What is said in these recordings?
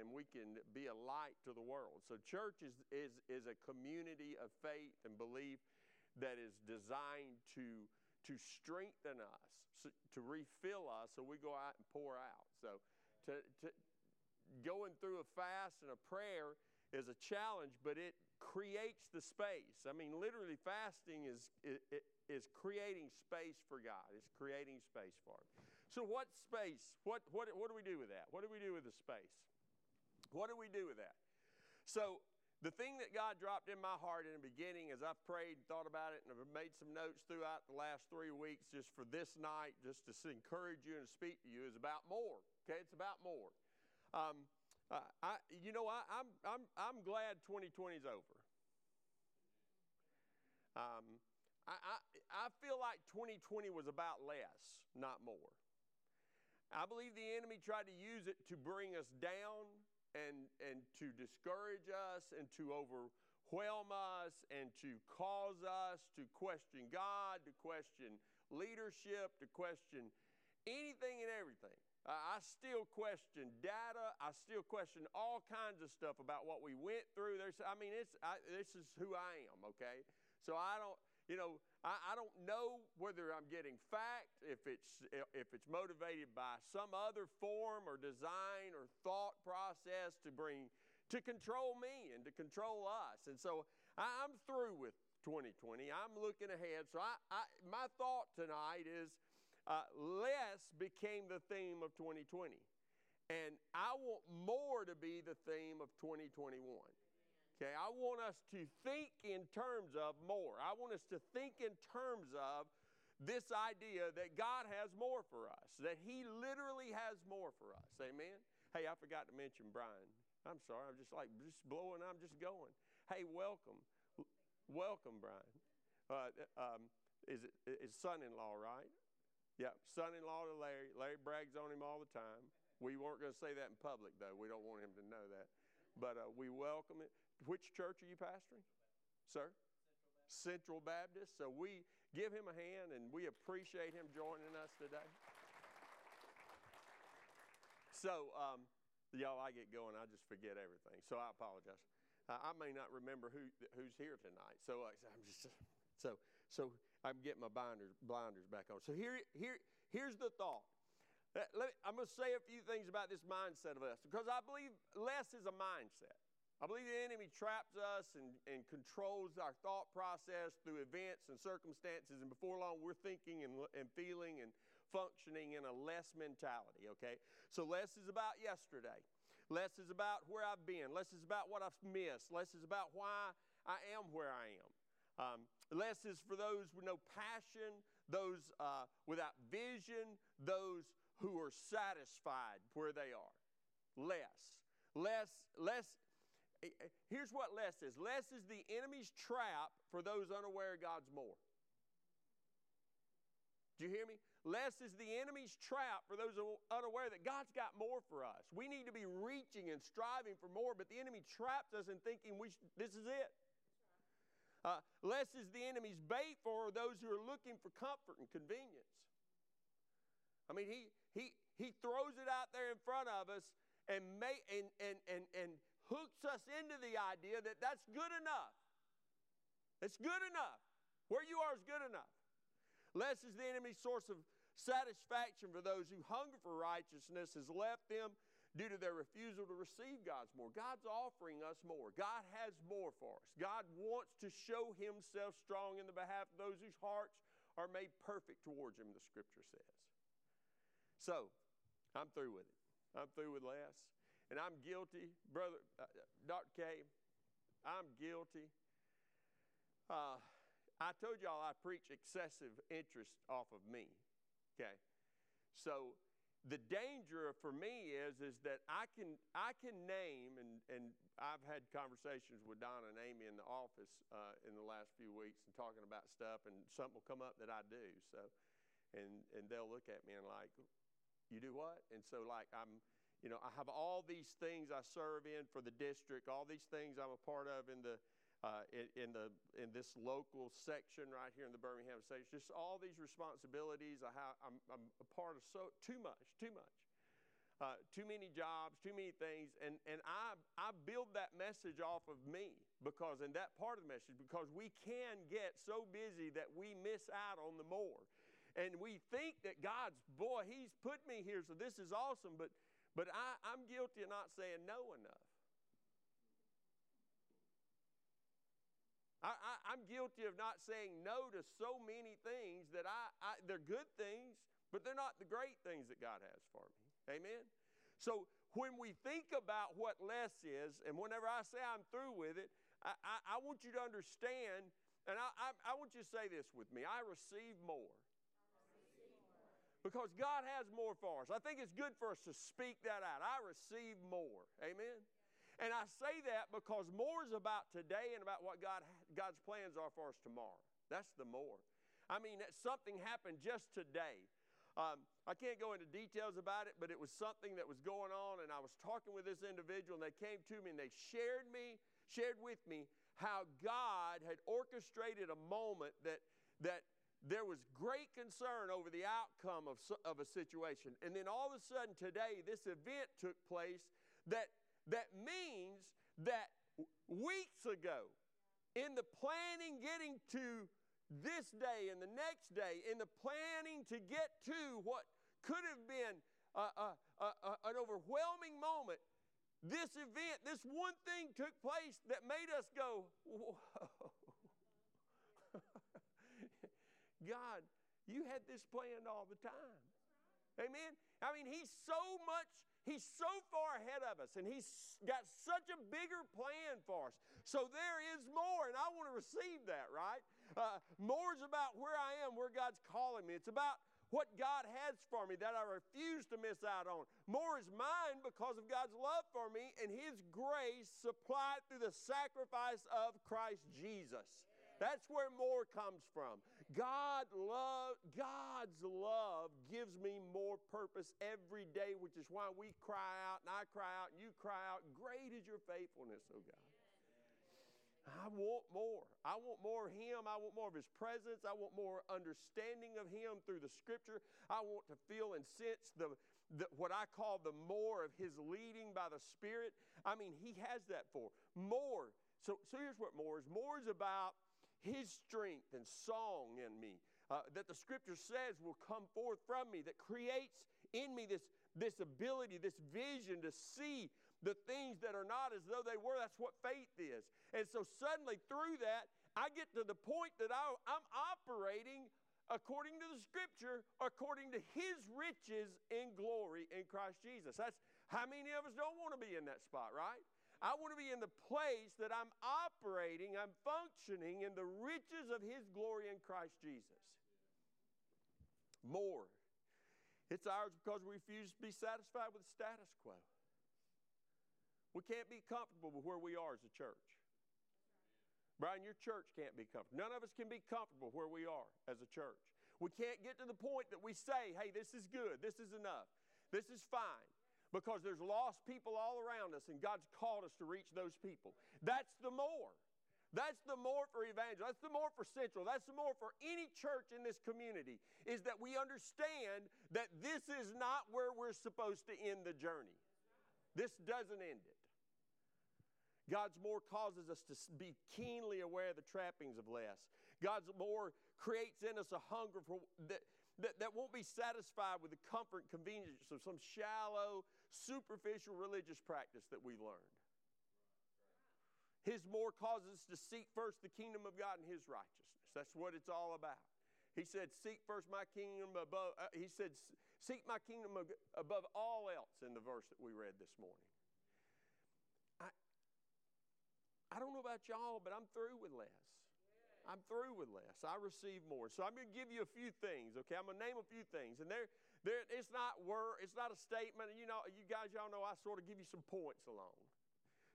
and we can be a light to the world. So, church is, is, is a community of faith and belief that is designed to, to strengthen us, to refill us so we go out and pour out. So, to, to, going through a fast and a prayer is a challenge, but it creates the space. I mean, literally, fasting is, is creating space for God. It's creating space for Him. So, what space? What, what, what do we do with that? What do we do with the space? What do we do with that? So, the thing that God dropped in my heart in the beginning as I've prayed thought about it, and I've made some notes throughout the last three weeks just for this night, just to encourage you and speak to you, is about more. Okay, it's about more. Um, uh, I, you know, I, am I'm, I'm, I'm glad 2020 is over. Um, I, I, I feel like 2020 was about less, not more. I believe the enemy tried to use it to bring us down and, and to discourage us and to overwhelm us and to cause us to question God, to question leadership, to question anything and everything. I still question data. I still question all kinds of stuff about what we went through. There's, I mean, it's, I, this is who I am, okay? So I don't, you know, I, I, don't know whether I'm getting fact, if it's, if it's motivated by some other form or design or thought process to bring, to control me and to control us. And so I, I'm through with 2020. I'm looking ahead. So I, I my thought tonight is uh, less became the theme of 2020. And I want more to be the theme of 2021. Okay, I want us to think in terms of more. I want us to think in terms of this idea that God has more for us, that He literally has more for us. Amen? Hey, I forgot to mention Brian. I'm sorry, I'm just like just blowing, I'm just going. Hey, welcome. Welcome, Brian. Uh, um, is it is son-in-law, right? Yeah, son-in-law to Larry. Larry brags on him all the time. We weren't going to say that in public, though. We don't want him to know that. But uh, we welcome it. Which church are you pastoring? Sir? Central Baptist. So we give him a hand and we appreciate him joining us today. So, um, y'all, I get going, I just forget everything. So I apologize. Uh, I may not remember who, who's here tonight. So uh, I'm just. So, so I'm getting my binders blinders back on. So here, here, here's the thought. Uh, me, I'm going to say a few things about this mindset of us because I believe less is a mindset. I believe the enemy traps us and, and controls our thought process through events and circumstances, and before long, we're thinking and, and feeling and functioning in a less mentality, okay? So, less is about yesterday. Less is about where I've been. Less is about what I've missed. Less is about why I am where I am. Um, less is for those with no passion, those uh, without vision, those who are satisfied where they are. Less. Less, less. Eh, eh, here's what less is less is the enemy's trap for those unaware of God's more. Do you hear me? Less is the enemy's trap for those unaware that God's got more for us. We need to be reaching and striving for more, but the enemy traps us in thinking we this is it. Uh, less is the enemy's bait for those who are looking for comfort and convenience. I mean, he, he, he throws it out there in front of us and, may, and, and, and, and hooks us into the idea that that's good enough. It's good enough. Where you are is good enough. Less is the enemy's source of satisfaction for those who hunger for righteousness has left them due to their refusal to receive God's more. God's offering us more. God has more for us. God wants to show Himself strong in the behalf of those whose hearts are made perfect towards Him, the scripture says. So, I'm through with it. I'm through with less. And I'm guilty, brother, uh, Dr. K, I'm guilty. Uh, I told y'all I preach excessive interest off of me. Okay? So, the danger for me is is that I can I can name and and I've had conversations with Donna and Amy in the office uh, in the last few weeks and talking about stuff and something will come up that I do so and and they'll look at me and like you do what? And so, like, I'm, you know, I have all these things I serve in for the district, all these things I'm a part of in the, uh, in, in, the in this local section right here in the Birmingham section. Just all these responsibilities. I have, I'm, I'm a part of so too much, too much. uh, too many jobs, too many things, and, and I, I build that message off of me because, in that part of the message, because we can get so busy that we miss out on the more. And we think that God's, boy, He's put me here, so this is awesome, but, but I, I'm guilty of not saying no enough. I, am guilty of not saying no to so many things that I, I, they're good things, but they're not the great things that God has for me. Amen? So when we think about what less is, and whenever I say I'm through with it, I, I, I want you to understand, and I, I, want you to say this with me I receive more. Because God has more for us. I think it's good for us to speak that out. I receive more. Amen? And I say that because more is about today and about what God, God's plans are for us tomorrow. That's the more. I mean, something happened just today. Um, I can't go into details about it, but it was something that was going on, and I was talking with this individual, and they came to me and they shared me, shared with me how God had orchestrated a moment that that there was great concern over the outcome of, of a situation. And then all of a sudden today, this event took place that that means that weeks ago, in the planning getting to this day and the next day, in the planning to get to what could have been a an overwhelming moment, this event, this one thing took place that made us go, Whoa. God, you had this planned all the time. Amen. I mean, He's so much He's so far ahead of us, and He's got such a bigger plan for us. So there is more, and I want to receive that, right? Uh, more is about where I am, where God's calling me. It's about what God has for me that I refuse to miss out on. More is mine because of God's love for me and His grace supplied through the sacrifice of Christ Jesus. That's where more comes from. God love, God's love gives me more purpose every day, which is why we cry out and I cry out and you cry out. Great is your faithfulness, oh God. I want more. I want more of Him. I want more of His presence. I want more understanding of Him through the Scripture. I want to feel and sense the, the, what I call the more of His leading by the Spirit. I mean, He has that for more. So, so here's what more is. More is about his strength and song in me uh, that the scripture says will come forth from me, that creates in me this, this ability, this vision to see the things that are not as though they were. That's what faith is. And so suddenly through that, I get to the point that I, I'm operating according to the scripture, according to his riches in glory in Christ Jesus. That's how many of us don't want to be in that spot, right? I want to be in the place that I'm operating, I'm functioning in the riches of His glory in Christ Jesus. More. It's ours because we refuse to be satisfied with the status quo. We can't be comfortable with where we are as a church. Brian, your church can't be comfortable. None of us can be comfortable where we are as a church. We can't get to the point that we say, hey, this is good, this is enough, this is fine because there's lost people all around us, and God's called us to reach those people. That's the more. That's the more for evangel. That's the more for central. That's the more for any church in this community is that we understand that this is not where we're supposed to end the journey. This doesn't end it. God's more causes us to be keenly aware of the trappings of less. God's more creates in us a hunger for that, that, that won't be satisfied with the comfort and convenience of some shallow, superficial religious practice that we learned. His more causes us to seek first the kingdom of God and His righteousness. That's what it's all about. He said, Seek first my kingdom above, uh, he said, Seek my kingdom above all else in the verse that we read this morning. I, I don't know about y'all, but I'm through with less. I'm through with less. I receive more. So I'm going to give you a few things, okay? I'm going to name a few things. And there, there, it's not word, it's not a statement. You know, you guys, y'all know I sort of give you some points along.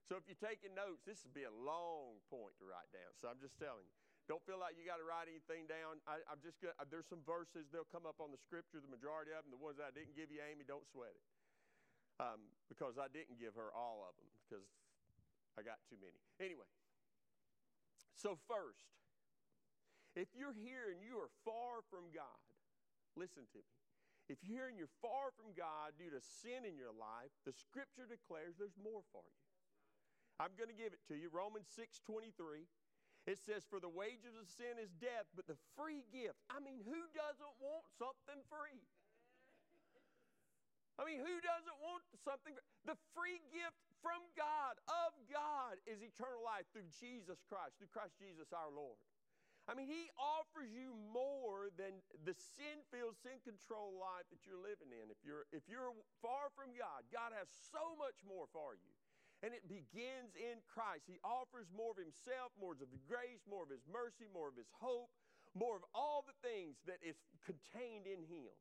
So if you're taking notes, this would be a long point to write down. So I'm just telling you. Don't feel like you got to write anything down. I, am just gonna, there's some verses they'll come up on the scripture. The majority of them, the ones I didn't give you, Amy, don't sweat it, um, because I didn't give her all of them because I got too many. Anyway, so first, if you're here and you are far from God, listen to me. if you're here and you're far from God due to sin in your life, the scripture declares there's more for you. I'm going to give it to you. Romans 6 23. It says, For the wages of sin is death, but the free gift. I mean, who doesn't want something free? I mean, who doesn't want something? The free gift from God, of God, is eternal life through Jesus Christ, through Christ Jesus our Lord. I mean, He offers you more than the sin filled, sin controlled life that you're living in. If you're, if you're far from God, God has so much more for you. And it begins in Christ. He offers more of Himself, more of His grace, more of His mercy, more of His hope, more of all the things that is contained in Him.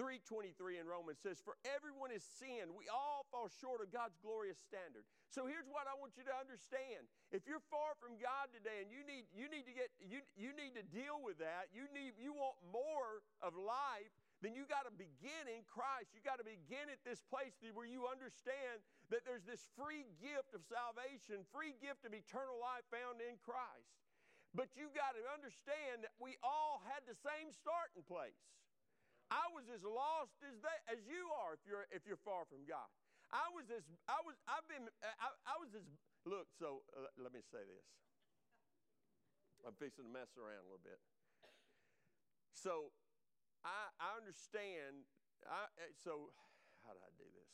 323 in Romans says, For everyone is sinned. We all fall short of God's glorious standard. So here's what I want you to understand. If you're far from God today and you need, you need to get you, you need to deal with that, you need you want more of life, then you got to begin in Christ. You got to begin at this place where you understand that there's this free gift of salvation, free gift of eternal life found in Christ. But you got to understand that we all had the same starting place. I was as lost as they, as you are if you're if you're far from God. I was as I was I've been I, I was as look. So uh, let me say this. I'm fixing to mess around a little bit. So I I understand. I so how do I do this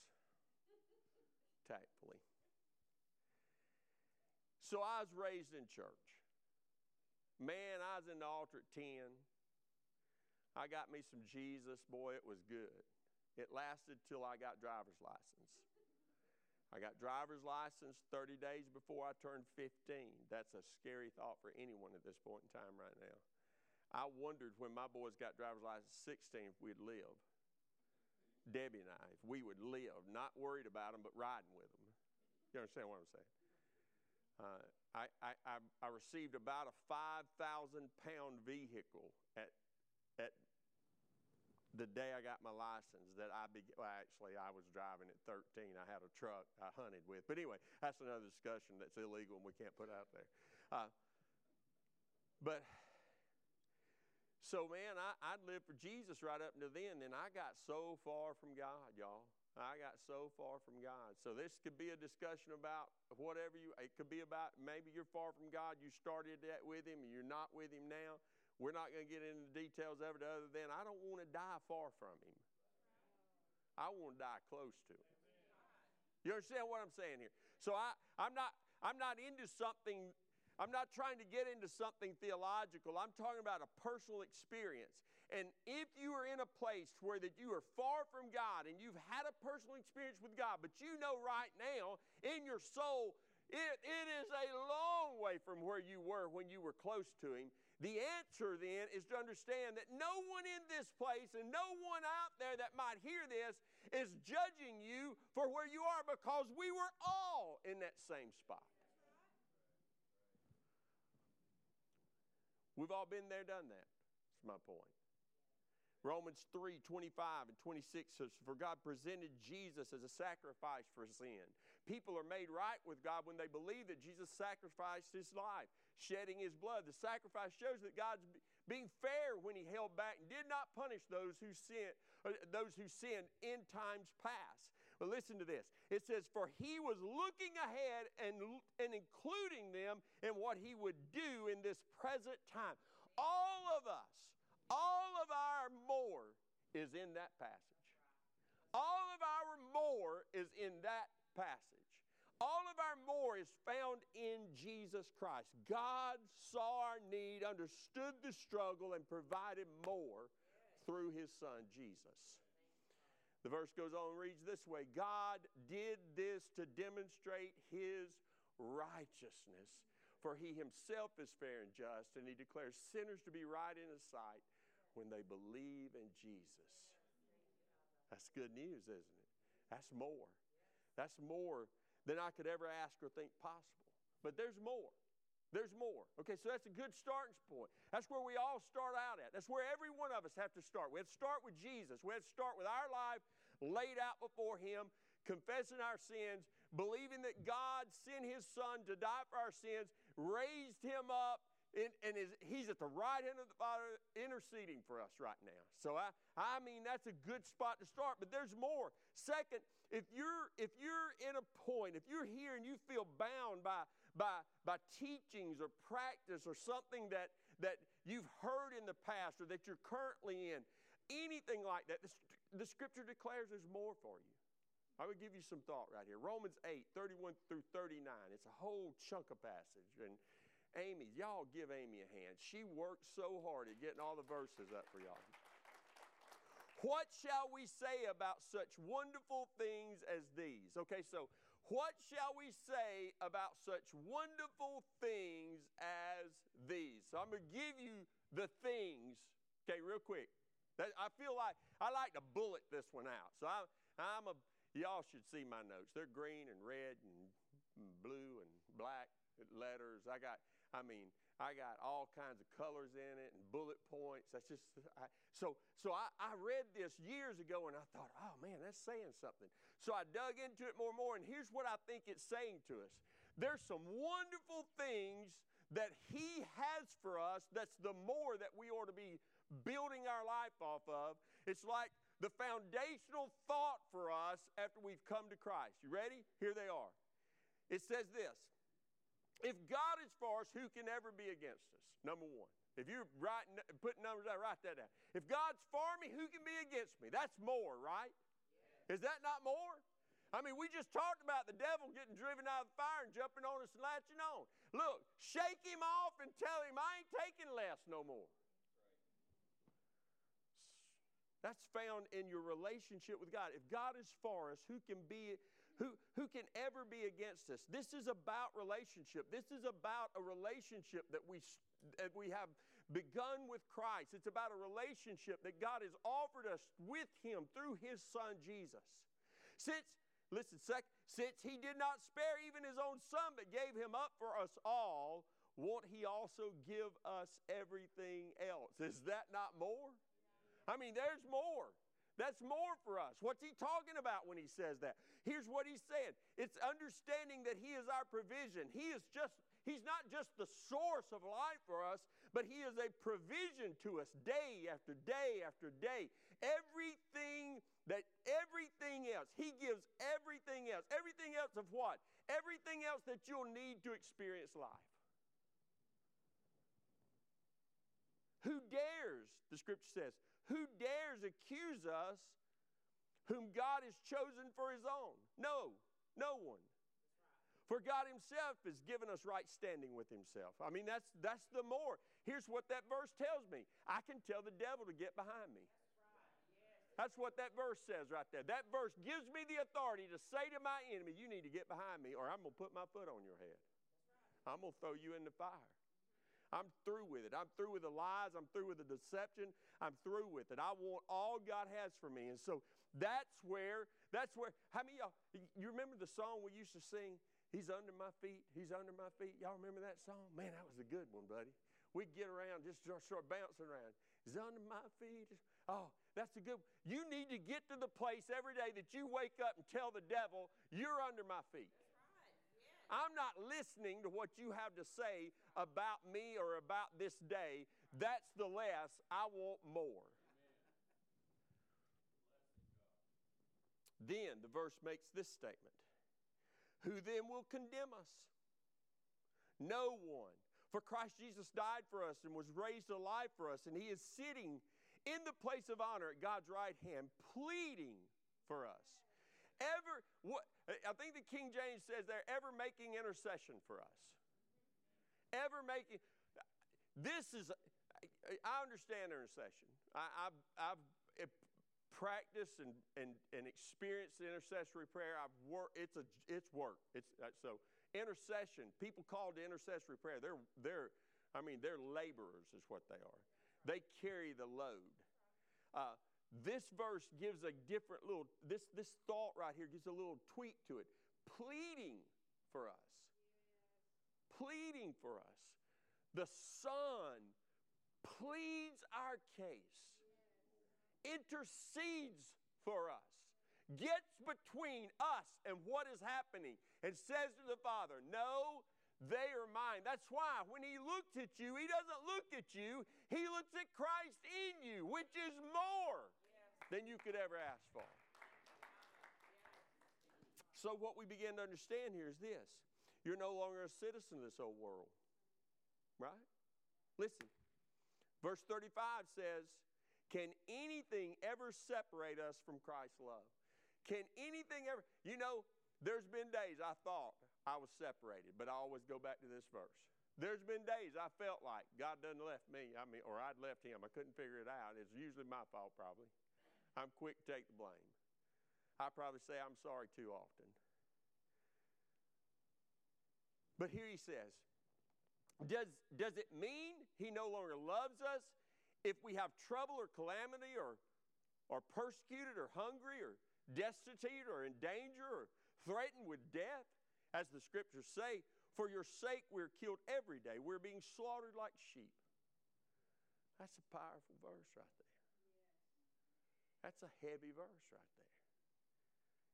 tactfully? So I was raised in church. Man, I was in the altar at ten. I got me some Jesus. Boy, it was good. It lasted till I got driver's license. I got driver's license 30 days before I turned 15. That's a scary thought for anyone at this point in time right now. I wondered when my boys got driver's license 16 if we'd live. Debbie and I, if we would live, not worried about them, but riding with them. You understand what I'm saying? Uh, I, I, I, received about a 5,000 pound vehicle at, at the day I got my license that I began, well, actually, I was driving at 13. I had a truck I hunted with. But anyway, that's another discussion that's illegal and we can't put out there. Uh, but so, man, I, I'd lived for Jesus right up until then. Then I got so far from God, y'all. I got so far from God. So this could be a discussion about whatever you. It could be about maybe you're far from God. You started that with Him, and you're not with Him now. We're not going to get into the details of it other than I don't want to die far from him. I want to die close to him. You understand what I'm saying here? So I, I'm not I'm not into something I'm not trying to get into something theological. I'm talking about a personal experience. And if you are in a place where that you are far from God and you've had a personal experience with God, but you know right now in your soul it, it is a long way from where you were when you were close to Him. The answer then is to understand that no one in this place and no one out there that might hear this is judging you for where you are because we were all in that same spot. We've all been there, done that. That's my point. Romans 3 25 and 26 says, For God presented Jesus as a sacrifice for sin. People are made right with God when they believe that Jesus sacrificed his life, shedding his blood. The sacrifice shows that God's being fair when he held back and did not punish those who sinned, uh, those who sinned in times past. But listen to this. It says, For he was looking ahead and, and including them in what he would do in this present time. All of us all of our more is in that passage. All of our more is in that passage. All of our more is found in Jesus Christ. God saw our need, understood the struggle, and provided more through his son, Jesus. The verse goes on and reads this way God did this to demonstrate his righteousness, for he himself is fair and just, and he declares sinners to be right in his sight when they believe in Jesus. That's good news, isn't it? That's more. That's more than I could ever ask or think possible. But there's more. There's more. Okay, so that's a good starting point. That's where we all start out at. That's where every one of us have to start. We have to start with Jesus. We have to start with our life laid out before Him, confessing our sins, believing that God sent His Son to die for our sins, raised Him up, and, and is, he's at the right hand of the Father interceding for us right now. So I, I mean, that's a good spot to start, but there's more. Second, if you're, if you're in a point, if you're here and you feel bound by, by, by teachings or practice or something that, that you've heard in the past or that you're currently in, anything like that, the, the scripture declares there's more for you. I would give you some thought right here. Romans 8, 31 through 39. It's a whole chunk of passage. And Amy, y'all give Amy a hand. She worked so hard at getting all the verses up for y'all. What shall we say about such wonderful things as these? Okay, so what shall we say about such wonderful things as these? So I'm going to give you the things, okay, real quick. I feel like I like to bullet this one out. So I, I'm a Y'all should see my notes. They're green and red and blue and black letters. I got, I mean, I got all kinds of colors in it and bullet points. That's just I, so. So I, I read this years ago and I thought, oh man, that's saying something. So I dug into it more and more, and here's what I think it's saying to us. There's some wonderful things that He has for us. That's the more that we ought to be building our life off of. It's like the foundational thought for us after we've come to Christ. You ready? Here they are. It says this If God is for us, who can ever be against us? Number one. If you're writing, putting numbers out, write that down. If God's for me, who can be against me? That's more, right? Is that not more? I mean, we just talked about the devil getting driven out of the fire and jumping on us and latching on. Look, shake him off and tell him I ain't taking less no more. That's found in your relationship with God. If God is for us, who can be who, who can ever be against us? This is about relationship. This is about a relationship that we that we have begun with Christ. It's about a relationship that God has offered us with him through his son Jesus. Since listen, sec, since he did not spare even his own son but gave him up for us all, won't he also give us everything else? Is that not more? I mean, there's more. That's more for us. What's he talking about when he says that? Here's what he's saying it's understanding that he is our provision. He is just, he's not just the source of life for us, but he is a provision to us day after day after day. Everything that, everything else, he gives everything else. Everything else of what? Everything else that you'll need to experience life. Who dares, the scripture says, who dares accuse us whom God has chosen for his own? No, no one. For God himself has given us right standing with himself. I mean, that's, that's the more. Here's what that verse tells me I can tell the devil to get behind me. That's what that verse says right there. That verse gives me the authority to say to my enemy, You need to get behind me, or I'm going to put my foot on your head. I'm going to throw you in the fire. I'm through with it. I'm through with the lies. I'm through with the deception. I'm through with it. I want all God has for me. And so that's where, that's where, how many y'all, you remember the song we used to sing? He's under my feet. He's under my feet. Y'all remember that song? Man, that was a good one, buddy. We'd get around, just start bouncing around. He's under my feet. Oh, that's a good one. You need to get to the place every day that you wake up and tell the devil, you're under my feet. I'm not listening to what you have to say about me or about this day. That's the less. I want more. Then the verse makes this statement Who then will condemn us? No one. For Christ Jesus died for us and was raised alive for us, and he is sitting in the place of honor at God's right hand, pleading for us. Ever, what, I think the King James says they're ever making intercession for us. Ever making, this is, I understand intercession. I, have I've practiced and, and, and experienced intercessory prayer. I've worked, it's, a, it's work. It's, uh, so intercession, people called to intercessory prayer, they're, they're, I mean, they're laborers is what they are. They carry the load. Uh, this verse gives a different little, this, this thought right here gives a little tweak to it. Pleading for us. Pleading for us. The Son pleads our case, intercedes for us, gets between us and what is happening, and says to the Father, No, They are mine. That's why when he looks at you, he doesn't look at you, he looks at Christ in you, which is more than you could ever ask for. So, what we begin to understand here is this you're no longer a citizen of this old world, right? Listen, verse 35 says, Can anything ever separate us from Christ's love? Can anything ever, you know, there's been days I thought I was separated, but I always go back to this verse. There's been days I felt like God done left me, I mean, or I'd left him. I couldn't figure it out. It's usually my fault, probably. I'm quick to take the blame. I probably say I'm sorry too often. But here he says, does, does it mean he no longer loves us if we have trouble or calamity or, or persecuted or hungry or destitute or in danger or threatened with death? As the scriptures say, for your sake we're killed every day. We're being slaughtered like sheep. That's a powerful verse right there. That's a heavy verse right there.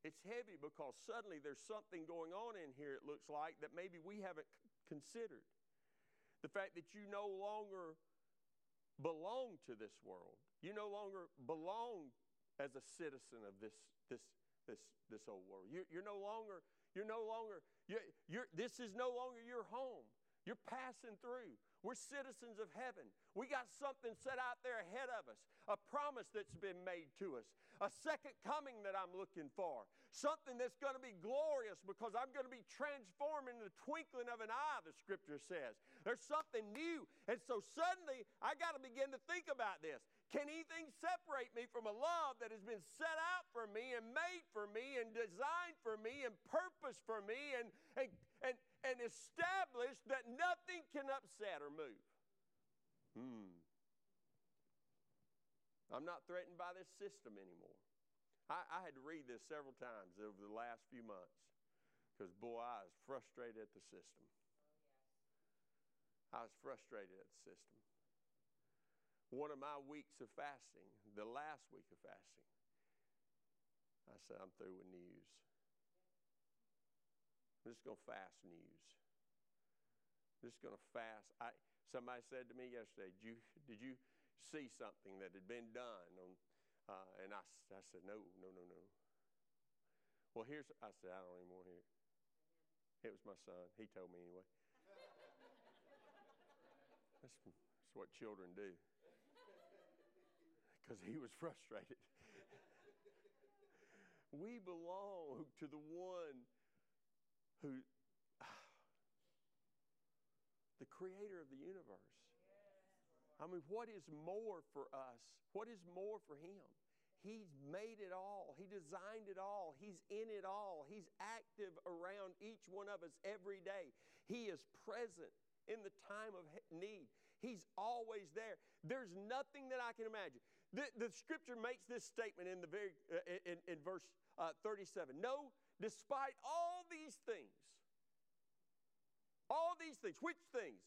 It's heavy because suddenly there's something going on in here, it looks like, that maybe we haven't considered. The fact that you no longer belong to this world. You no longer belong as a citizen of this, this, this, this old world. You're, you're no longer, you're no longer, you're, you're, this is no longer your home. You're passing through. We're citizens of heaven. We got something set out there ahead of us, a promise that's been made to us, a second coming that I'm looking for, something that's going to be glorious because I'm going to be transformed in the twinkling of an eye, the scripture says. There's something new. And so suddenly I got to begin to think about this. Can anything separate me from a love that has been set out for me and made for me and designed for me and purposed for me and, and, and, and established that nothing can upset or move. Hmm. I'm not threatened by this system anymore. I, I had to read this several times over the last few months because, boy, I was frustrated at the system. I was frustrated at the system. One of my weeks of fasting, the last week of fasting, I said, I'm through with news. I'm just going to fast news. I'm just going to fast. I, somebody said to me yesterday, did you, did you see something that had been done? On, uh, and I, I said, no, no, no, no. Well, here's, I said, I don't even want to hear it. It was my son. He told me anyway. that's, that's what children do. Because he was frustrated. we belong to the one who, the creator of the universe. I mean, what is more for us? What is more for him? He's made it all. He designed it all. He's in it all. He's active around each one of us every day. He is present in the time of need. He's always there. There's nothing that I can imagine. The, the scripture makes this statement in the very uh, in, in verse uh, 37. No, despite all these things, all these things, which things?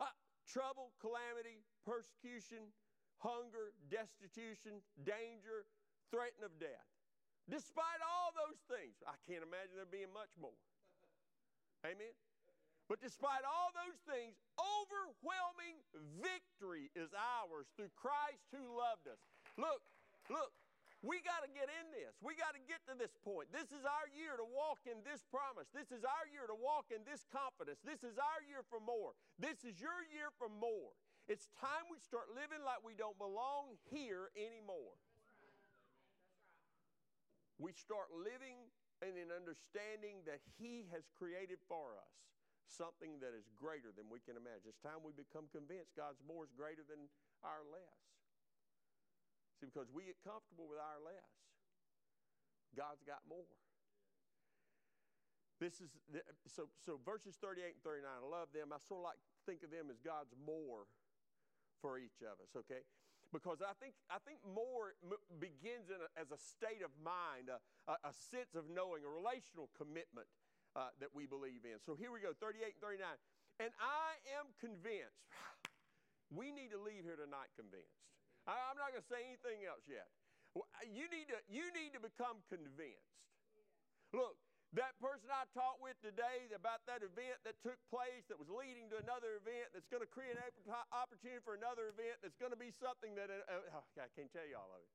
Uh, trouble, calamity, persecution, hunger, destitution, danger, threat of death. Despite all those things, I can't imagine there being much more. Amen? But despite all those things, overwhelming victory is ours through Christ who loved us. Look, look, we got to get in this. We got to get to this point. This is our year to walk in this promise. This is our year to walk in this confidence. This is our year for more. This is your year for more. It's time we start living like we don't belong here anymore. We start living in an understanding that He has created for us something that is greater than we can imagine. It's time we become convinced God's more is greater than our less. See, because we get comfortable with our less, God's got more. This is so so verses 38 and 39. I love them. I sort of like think of them as God's more for each of us, okay? Because I think I think more m- begins a, as a state of mind, a, a, a, sense of knowing, a relational commitment uh, that we believe in. So here we go, 38 and 39. And I am convinced. We need to leave here tonight convinced. I, am not going to say anything else yet. You need to, you need to become convinced. Look, That person I talked with today about that event that took place that was leading to another event that's going to create an opportunity for another event that's going to be something that, uh, uh, I can't tell you all of it.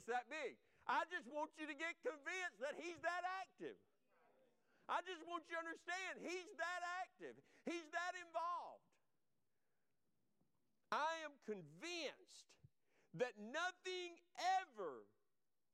It's that big. I just want you to get convinced that he's that active. I just want you to understand he's that active, he's that involved. I am convinced that nothing ever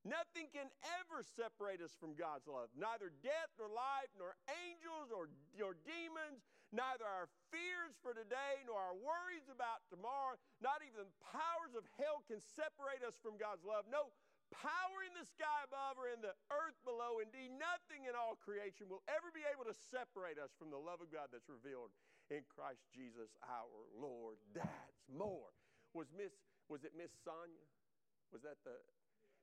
Nothing can ever separate us from God's love. Neither death nor life, nor angels or, or demons, neither our fears for today nor our worries about tomorrow, not even the powers of hell can separate us from God's love. No power in the sky above or in the earth below, indeed, nothing in all creation will ever be able to separate us from the love of God that's revealed in Christ Jesus our Lord. That's more. Was Miss was it Miss Sonia? Was that the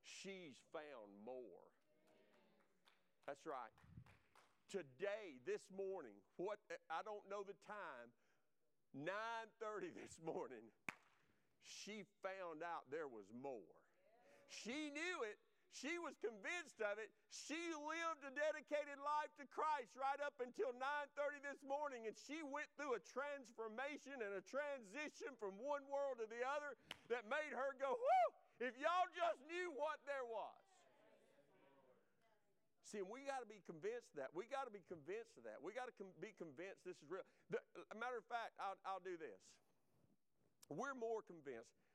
she's found more. That's right. Today, this morning, what I don't know the time, 9:30 this morning, she found out there was more. She knew it. She was convinced of it. She lived a dedicated life to Christ right up until 9:30 this morning and she went through a transformation and a transition from one world to the other that made her go, "Whoo! If y'all just knew what there was. See, we got to be convinced that. We got to be convinced of that. We got to com- be convinced this is real. The, matter of fact, I'll, I'll do this. We're more convinced.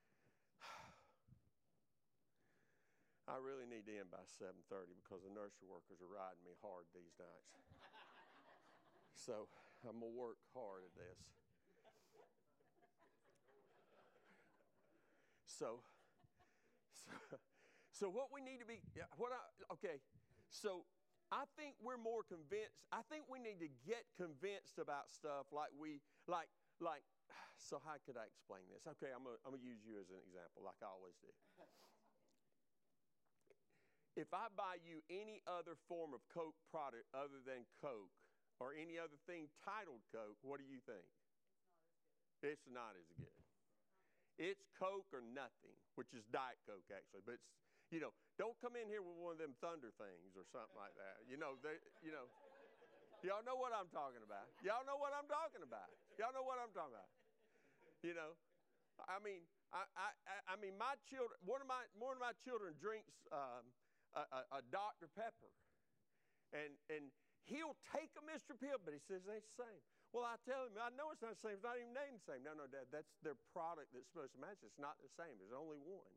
I really need to end by 7:30 because the nursery workers are riding me hard these nights. so I'm gonna work hard at this. So so what we need to be, what I, okay, so I think we're more convinced. I think we need to get convinced about stuff like we, like, like, so how could I explain this? Okay, I'm gonna, I'm gonna use you as an example, like I always do. If I buy you any other form of Coke product other than Coke, or any other thing titled Coke, what do you think? It's not as good. It's Coke or nothing, which is Diet Coke actually, but it's you know, don't come in here with one of them thunder things or something like that. You know, they, you know, y'all know what I'm talking about. Y'all know what I'm talking about. Y'all know what I'm talking about. You know, I mean, I, I, I mean, my children. One of my one of my children drinks um, a, a, Dr Pepper, and and he'll take a Mr Pibb, but he says it ain't the same. Well, I tell him, I know it's not the same. It's not even named the same. No, no, Dad, that's their product that's supposed to match. It's not the same. There's only one.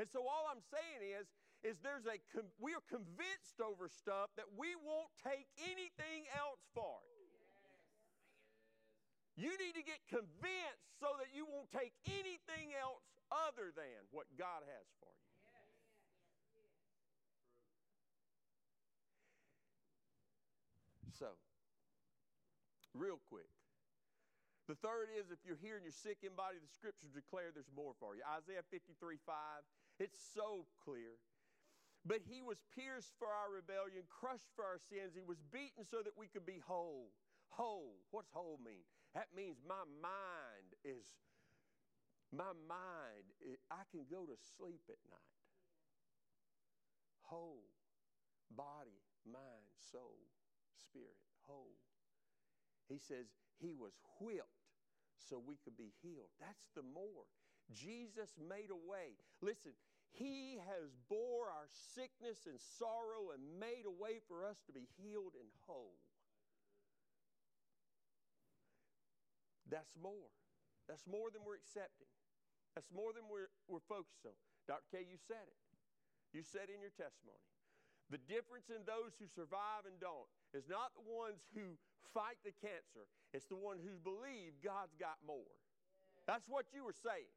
And so all I'm saying is, is there's a we are convinced over stuff that we won't take anything else for it. You need to get convinced so that you won't take anything else other than what God has for you. So, real quick. The third is if you're here and you're sick in body, the scriptures declare there's more for you. Isaiah 53 5 it's so clear. But he was pierced for our rebellion, crushed for our sins. He was beaten so that we could be whole. Whole. What's whole mean? That means my mind is, my mind, I can go to sleep at night. Whole. Body, mind, soul, spirit. Whole. He says he was whipped so we could be healed. That's the more. Jesus made a way. Listen, he has bore our sickness and sorrow and made a way for us to be healed and whole. That's more. That's more than we're accepting. That's more than we're, we're focused on. Dr. K, you said it. You said in your testimony. The difference in those who survive and don't is not the ones who fight the cancer, it's the one who believe God's got more. That's what you were saying.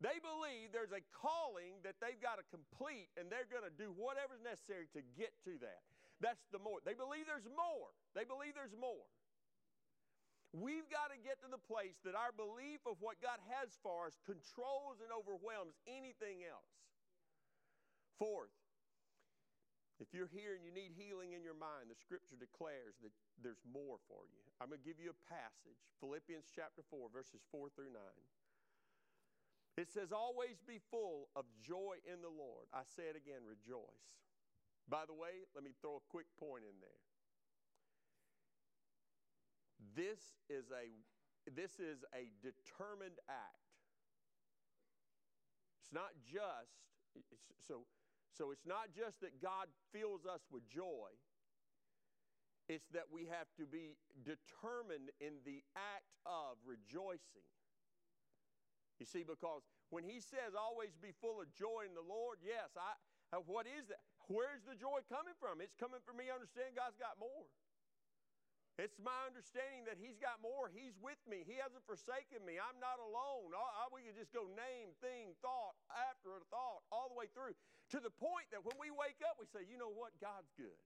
They believe there's a calling that they've got to complete, and they're going to do whatever's necessary to get to that. That's the more. They believe there's more. They believe there's more. We've got to get to the place that our belief of what God has for us controls and overwhelms anything else. Fourth, if you're here and you need healing in your mind, the scripture declares that there's more for you. I'm going to give you a passage, Philippians chapter 4, verses 4 through 9. It says, Always be full of joy in the Lord. I say it again, rejoice. By the way, let me throw a quick point in there. This is a this is a determined act. It's not just it's, so so it's not just that God fills us with joy. It's that we have to be determined in the act of rejoicing. You see, because when he says always be full of joy in the Lord, yes, I, uh, what is that? Where's the joy coming from? It's coming from me understanding God's got more. It's my understanding that He's got more. He's with me. He hasn't forsaken me. I'm not alone. I, I, we could just go name, thing, thought after a thought all the way through to the point that when we wake up, we say, you know what? God's good.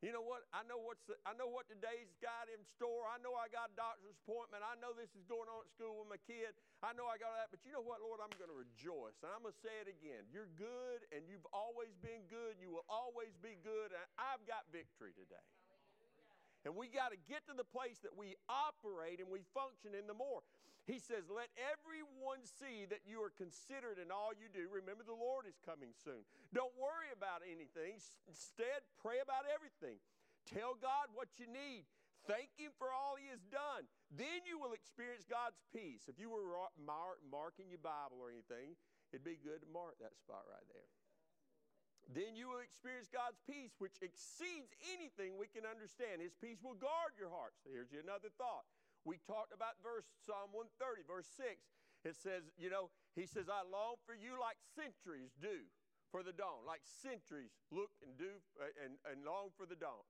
You know what? I know what's the, I know what today's got in store. I know I got a doctor's appointment. I know this is going on at school with my kid. I know I got that. But you know what, Lord? I'm going to rejoice. And I'm going to say it again. You're good, and you've always been good. You will always be good. And I've got victory today. And we got to get to the place that we operate and we function in the more. He says, Let everyone see that you are considered in all you do. Remember, the Lord is coming soon. Don't worry about anything. Instead, pray about everything. Tell God what you need. Thank Him for all He has done. Then you will experience God's peace. If you were marking your Bible or anything, it'd be good to mark that spot right there. Then you will experience God's peace, which exceeds anything we can understand. His peace will guard your hearts. Here's another thought. We talked about verse Psalm 130, verse 6. It says, you know, he says, I long for you like centuries do for the dawn, like centuries look and do uh, and, and long for the dawn.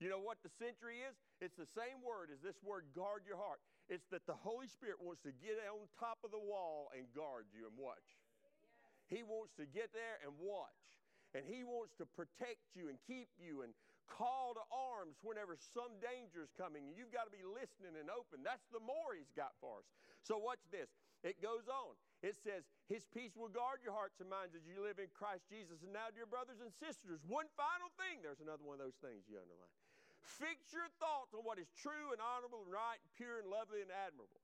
You know what the century is? It's the same word as this word guard your heart. It's that the Holy Spirit wants to get on top of the wall and guard you and watch. He wants to get there and watch. And He wants to protect you and keep you and call to arms whenever some danger is coming. You've got to be listening and open. That's the more He's got for us. So, watch this. It goes on. It says, His peace will guard your hearts and minds as you live in Christ Jesus. And now, dear brothers and sisters, one final thing. There's another one of those things you underline. Fix your thoughts on what is true and honorable and right and pure and lovely and admirable.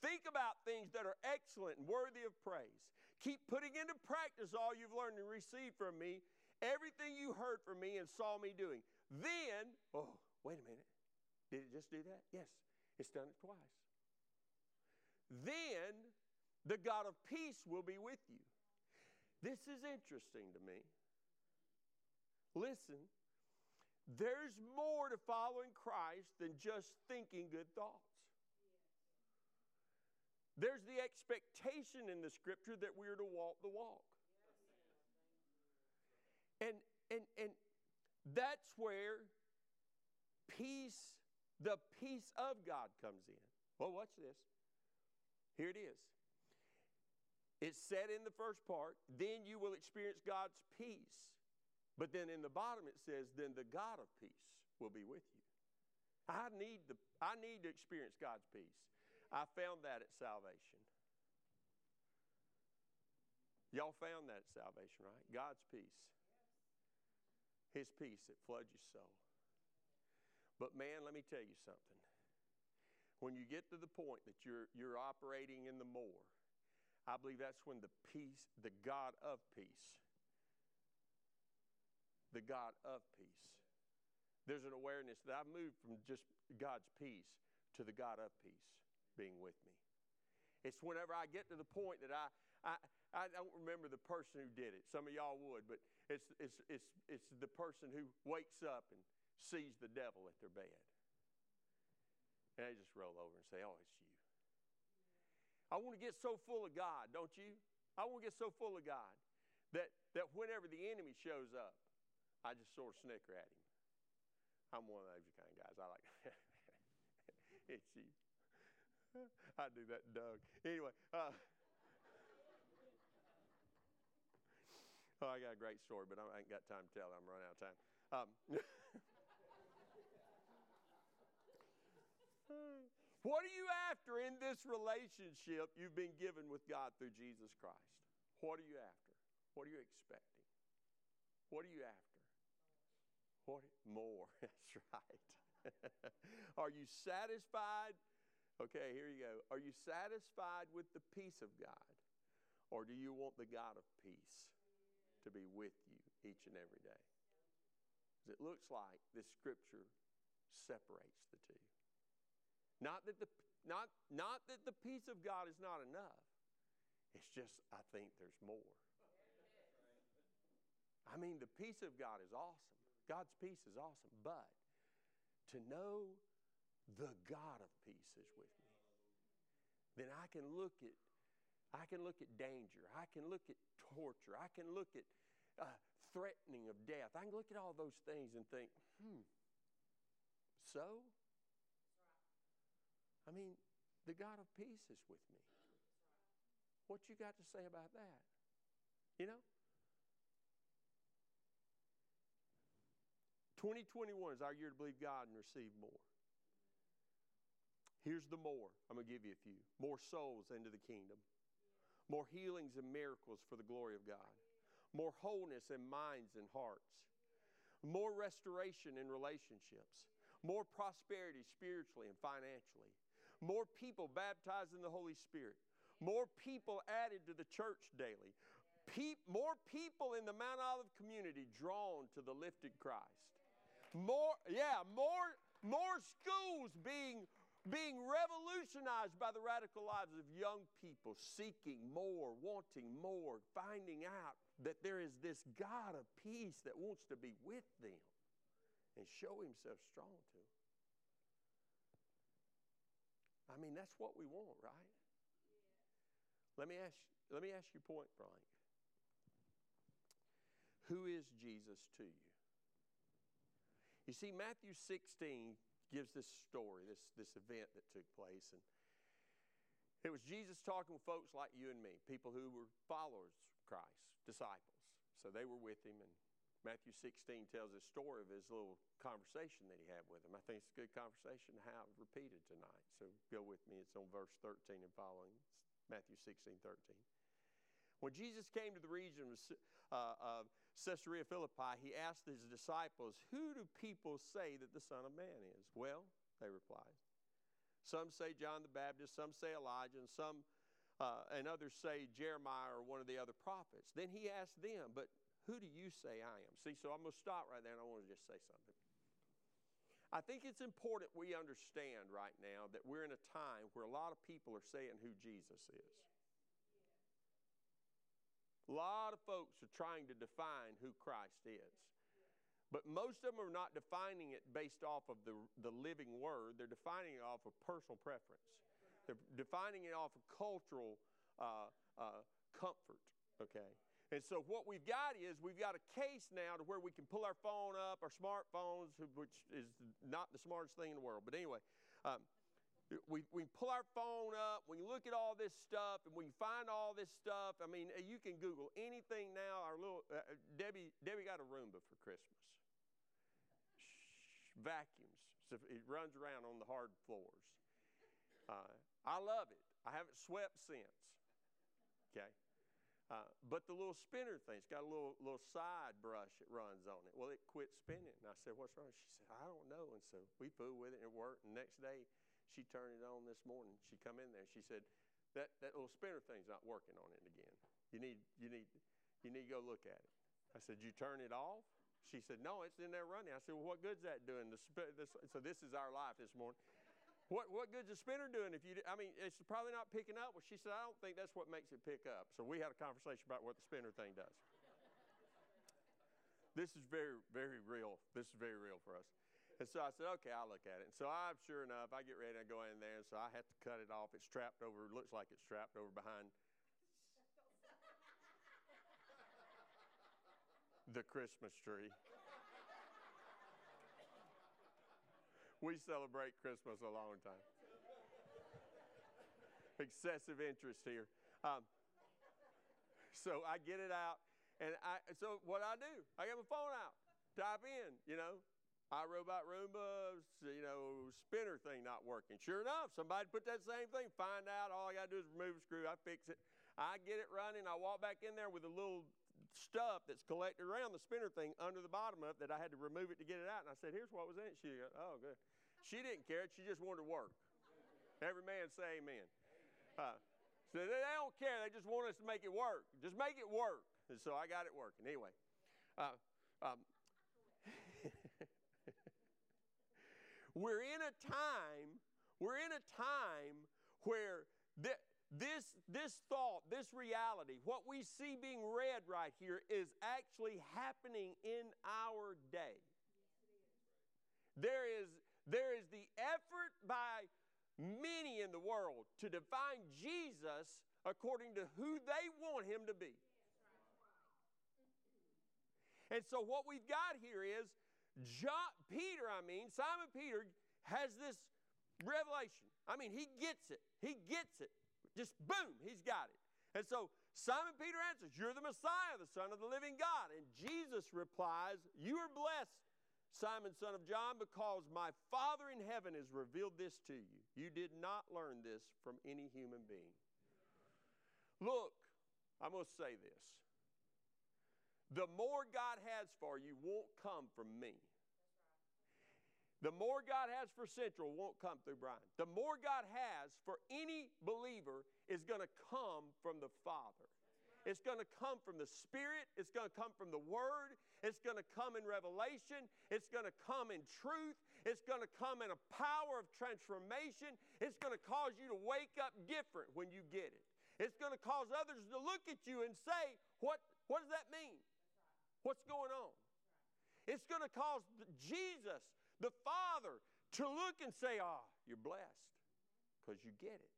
Think about things that are excellent and worthy of praise. Keep putting into practice all you've learned and received from me, everything you heard from me and saw me doing. Then, oh, wait a minute. Did it just do that? Yes, it's done it twice. Then the God of peace will be with you. This is interesting to me. Listen, there's more to following Christ than just thinking good thoughts. There's the expectation in the scripture that we're to walk the walk. And, and, and that's where peace, the peace of God comes in. Well, watch this. Here it is. It's said in the first part, then you will experience God's peace. But then in the bottom it says, then the God of peace will be with you. I need, the, I need to experience God's peace. I found that at salvation. Y'all found that at salvation, right? God's peace. His peace that floods your soul. But man, let me tell you something. When you get to the point that you're, you're operating in the more, I believe that's when the peace, the God of peace, the God of peace. There's an awareness that I've moved from just God's peace to the God of peace being with me. It's whenever I get to the point that I, I, I don't remember the person who did it. Some of y'all would, but it's, it's, it's, it's the person who wakes up and sees the devil at their bed. And they just roll over and say, Oh, it's you. I want to get so full of God, don't you? I want to get so full of God that, that whenever the enemy shows up, I just sort of snicker at him. I'm one of those kind of guys. I like, it's you. I do that, Doug. Anyway, uh, oh, I got a great story, but I ain't got time to tell. I'm running out of time. Um, what are you after in this relationship you've been given with God through Jesus Christ? What are you after? What are you expecting? What are you after? What more? That's right. are you satisfied Okay, here you go. Are you satisfied with the peace of God? Or do you want the God of peace to be with you each and every day? Because It looks like this scripture separates the two. Not that the not not that the peace of God is not enough. It's just I think there's more. I mean, the peace of God is awesome. God's peace is awesome, but to know the God of peace is with me, then I can look at I can look at danger. I can look at torture. I can look at uh, threatening of death. I can look at all those things and think, hmm, so? I mean, the God of peace is with me. What you got to say about that? You know? 2021 is our year to believe God and receive more. Here's the more. I'm going to give you a few. More souls into the kingdom. More healings and miracles for the glory of God, more wholeness in minds and hearts, more restoration in relationships, more prosperity spiritually and financially, more people baptized in the Holy Spirit, more people added to the church daily, Pe- more people in the Mount Olive community drawn to the lifted Christ. More, yeah, more, more schools being being revolutionized by the radical lives of young people seeking more, wanting more, finding out that there is this God of peace that wants to be with them and show himself strong to them. I mean, that's what we want, right? Let me ask let me ask you point blank. Who is Jesus to you? You see, Matthew 16 gives this story, this, this event that took place. And it was Jesus talking with folks like you and me, people who were followers of Christ, disciples. So they were with him, and Matthew 16 tells a story of his little conversation that he had with them. I think it's a good conversation to have repeated tonight. So go with me. It's on verse 13 and following. It's Matthew 16, 13. When Jesus came to the region of uh, Caesarea Philippi, he asked his disciples, Who do people say that the Son of Man is? Well, they replied. Some say John the Baptist, some say Elijah, and some uh, and others say Jeremiah or one of the other prophets. Then he asked them, But who do you say I am? See, so I'm going to stop right there and I want to just say something. I think it's important we understand right now that we're in a time where a lot of people are saying who Jesus is. A lot of folks are trying to define who Christ is. But most of them are not defining it based off of the, the living word. They're defining it off of personal preference. They're defining it off of cultural uh, uh, comfort, okay? And so what we've got is we've got a case now to where we can pull our phone up, our smartphones, which is not the smartest thing in the world. But anyway, um, we, we pull our phone up, we look at all this stuff, and we find all this stuff. I mean, you can Google anything now. Our little uh, uh Debbie Debbie got a Roomba for Christmas. Shh, vacuums, so it runs around on the hard floors. Uh, I love it. I haven't swept since. Okay. Uh, but the little spinner thing, it's got a little little side brush that runs on it. Well, it quit spinning. And I said, What's wrong? She said, I don't know. And so we fooled with it and it worked. And the next day, she turned it on this morning. She come in there. She said, that, that little spinner thing's not working on it again. You need, you, need, you need to go look at it. I said, you turn it off? She said, no, it's in there running. I said, well, what good's that doing? The this, so this is our life this morning. What, what good's a spinner doing if you, I mean, it's probably not picking up. Well, she said, I don't think that's what makes it pick up. So we had a conversation about what the spinner thing does. this is very, very real. This is very real for us. And so I said, okay, I'll look at it. And so I'm sure enough, I get ready to go in there. And so I have to cut it off. It's strapped over, looks like it's strapped over behind the Christmas tree. we celebrate Christmas a long time. Excessive interest here. Um, so I get it out, and I, so what I do, I get my phone out, type in, you know, iRobot Roomba, you know, spinner thing not working. Sure enough, somebody put that same thing. Find out, all I got to do is remove a screw. I fix it. I get it running. I walk back in there with a little stuff that's collected around the spinner thing under the bottom of it that I had to remove it to get it out. And I said, here's what was in it. She goes, oh, good. She didn't care. She just wanted to work. Every man say amen. Uh, so they don't care. They just want us to make it work. Just make it work. And so I got it working. Anyway, uh, um, we're in a time, we're in a time where th- this, this thought, this reality, what we see being read right here is actually happening in our day. There is, there is the effort by many in the world to define Jesus according to who they want him to be. And so what we've got here is John, Peter, I mean, Simon Peter has this revelation. I mean, he gets it. He gets it. Just boom, he's got it. And so Simon Peter answers, You're the Messiah, the Son of the living God. And Jesus replies, You are blessed, Simon, son of John, because my Father in heaven has revealed this to you. You did not learn this from any human being. Look, going to say this. The more God has for you won't come from me. The more God has for Central won't come through Brian. The more God has for any believer is going to come from the Father. It's going to come from the Spirit. It's going to come from the Word. It's going to come in revelation. It's going to come in truth. It's going to come in a power of transformation. It's going to cause you to wake up different when you get it. It's going to cause others to look at you and say, What, what does that mean? What's going on? It's going to cause Jesus, the Father, to look and say, Ah, you're blessed because you get it.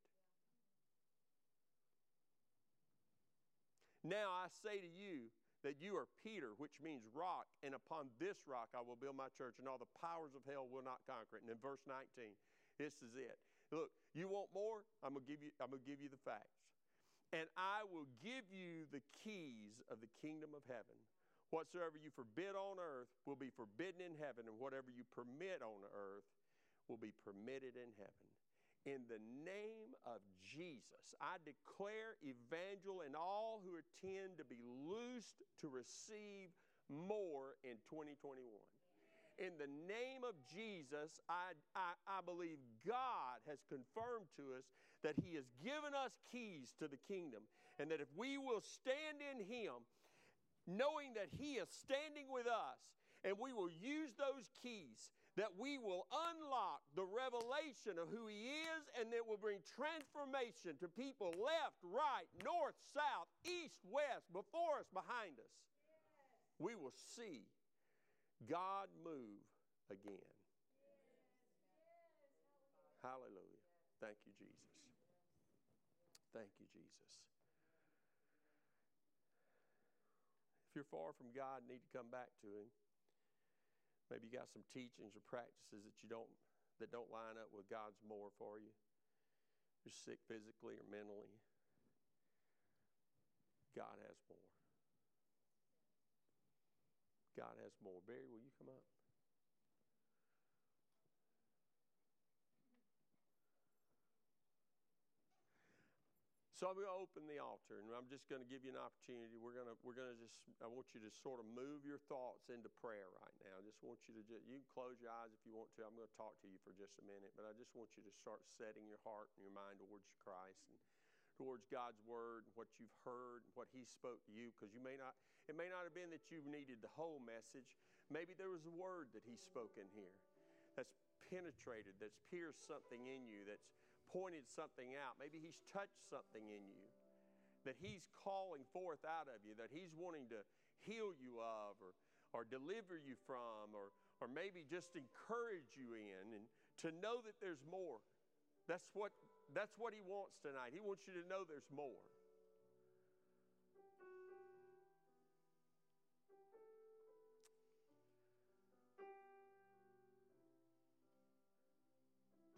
Now I say to you that you are Peter, which means rock, and upon this rock I will build my church, and all the powers of hell will not conquer it. And in verse 19, this is it. Look, you want more? I'm gonna give you, I'm gonna give you the facts. And I will give you the keys of the kingdom of heaven. Whatsoever you forbid on earth will be forbidden in heaven, and whatever you permit on earth will be permitted in heaven. In the name of Jesus, I declare evangel and all who attend to be loosed to receive more in 2021. In the name of Jesus, I, I, I, believe God has confirmed to us that He has given us keys to the kingdom, and that if we will stand in Him, knowing that He is standing with us, and we will use those keys that we will unlock the revelation of who He is, and that will bring transformation to people left, right, north, south, east, west, before us, behind us. Yes. We will see God move again. Yes. Hallelujah. Thank you, Jesus. Thank you, Jesus. You're far from God, need to come back to Him. Maybe you got some teachings or practices that you don't that don't line up with God's more for you. You're sick physically or mentally. God has more. God has more. Barry, will you come up? So I'm going to open the altar, and I'm just going to give you an opportunity. We're going to we're going to just I want you to sort of move your thoughts into prayer right now. I just want you to just you can close your eyes if you want to. I'm going to talk to you for just a minute, but I just want you to start setting your heart and your mind towards Christ and towards God's word, and what you've heard, and what He spoke to you, because you may not. It may not have been that you needed the whole message. Maybe there was a word that He spoke in here that's penetrated, that's pierced something in you, that's pointed something out. Maybe He's touched something in you that He's calling forth out of you, that He's wanting to heal you of or, or deliver you from, or, or maybe just encourage you in, and to know that there's more. That's what, that's what He wants tonight. He wants you to know there's more.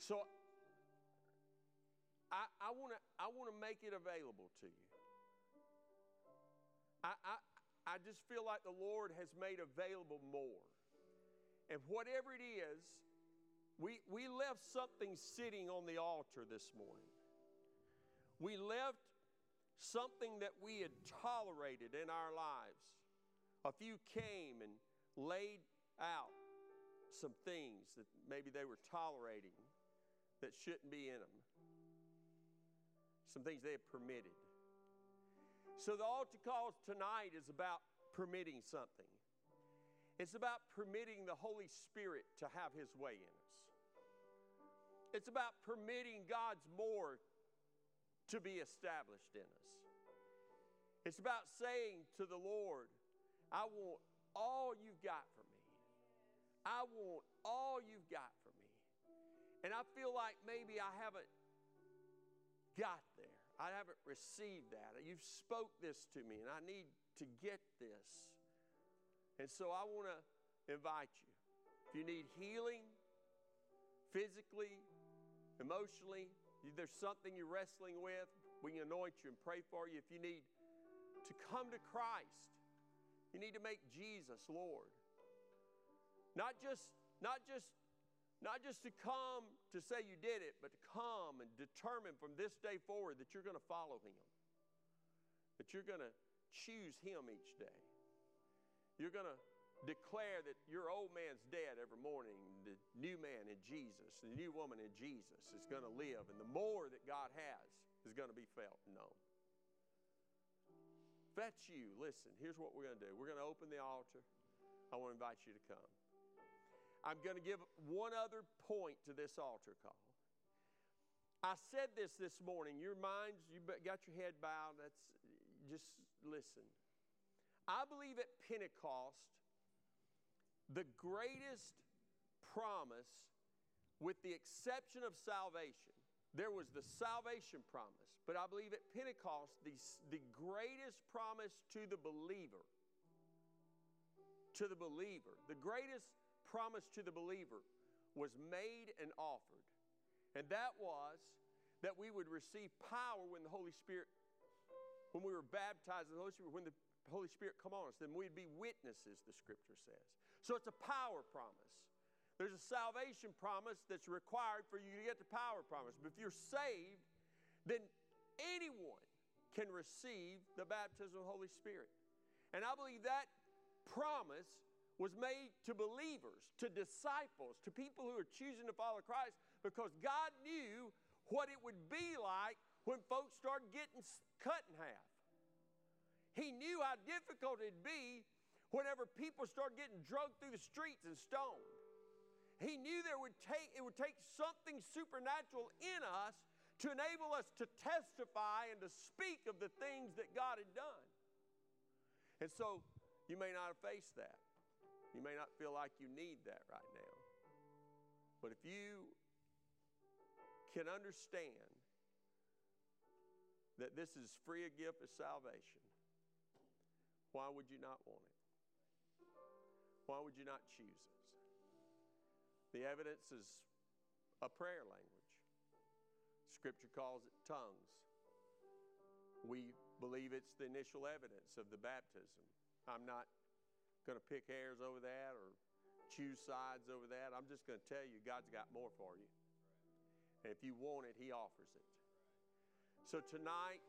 So I, want to I want to make it available to you. I, I, I just feel like the Lord has made available more. And whatever it is, we, we left something sitting on the altar this morning. We left something that we had tolerated in our lives. A few came and laid out some things that maybe they were tolerating that shouldn't be in them some things they have permitted. So the altar call tonight is about permitting something. It's about permitting the Holy Spirit to have His way in us. It's about permitting God's more to be established in us. It's about saying to the Lord, I want all you've got for me. I want all you've got for me. And I feel like maybe I haven't got. I haven't received that. You've spoke this to me and I need to get this. And so I want to invite you. If you need healing physically, emotionally, there's something you're wrestling with, we can anoint you and pray for you. If you need to come to Christ, you need to make Jesus Lord. Not just, not just, not just to come to say you did it, but to come and determine from this day forward that you're going to follow Him, that you're going to choose Him each day. You're going to declare that your old man's dead every morning. The new man in Jesus, the new woman in Jesus is going to live, and the more that God has is going to be felt and known. If that's you, listen, here's what we're going to do. We're going to open the altar. I want to invite you to come. I'm going to give one other point to this altar call. I said this this morning. Your minds, you got your head bowed. That's just listen. I believe at Pentecost, the greatest promise, with the exception of salvation, there was the salvation promise. But I believe at Pentecost, the, the greatest promise to the believer, to the believer, the greatest promise to the believer was made and offered. And that was that we would receive power when the Holy Spirit, when we were baptized in the Holy Spirit, when the Holy Spirit come on us, then we'd be witnesses, the scripture says. So it's a power promise. There's a salvation promise that's required for you to get the power promise. But if you're saved, then anyone can receive the baptism of the Holy Spirit. And I believe that promise was made to believers, to disciples, to people who are choosing to follow Christ because God knew what it would be like when folks started getting cut in half. He knew how difficult it'd be whenever people start getting drugged through the streets and stoned. He knew there would take, it would take something supernatural in us to enable us to testify and to speak of the things that God had done. And so you may not have faced that. You may not feel like you need that right now. But if you can understand that this is free a gift of salvation, why would you not want it? Why would you not choose it? The evidence is a prayer language. Scripture calls it tongues. We believe it's the initial evidence of the baptism. I'm not going to pick hairs over that or choose sides over that. I'm just going to tell you, God's got more for you. And if you want it, He offers it. So tonight,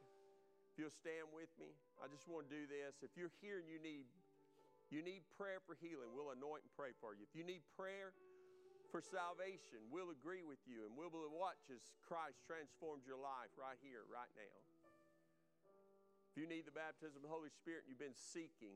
if you'll stand with me, I just want to do this. If you're here and you need you need prayer for healing, we'll anoint and pray for you. If you need prayer for salvation, we'll agree with you and we'll watch as Christ transforms your life right here, right now. If you need the baptism of the Holy Spirit and you've been seeking,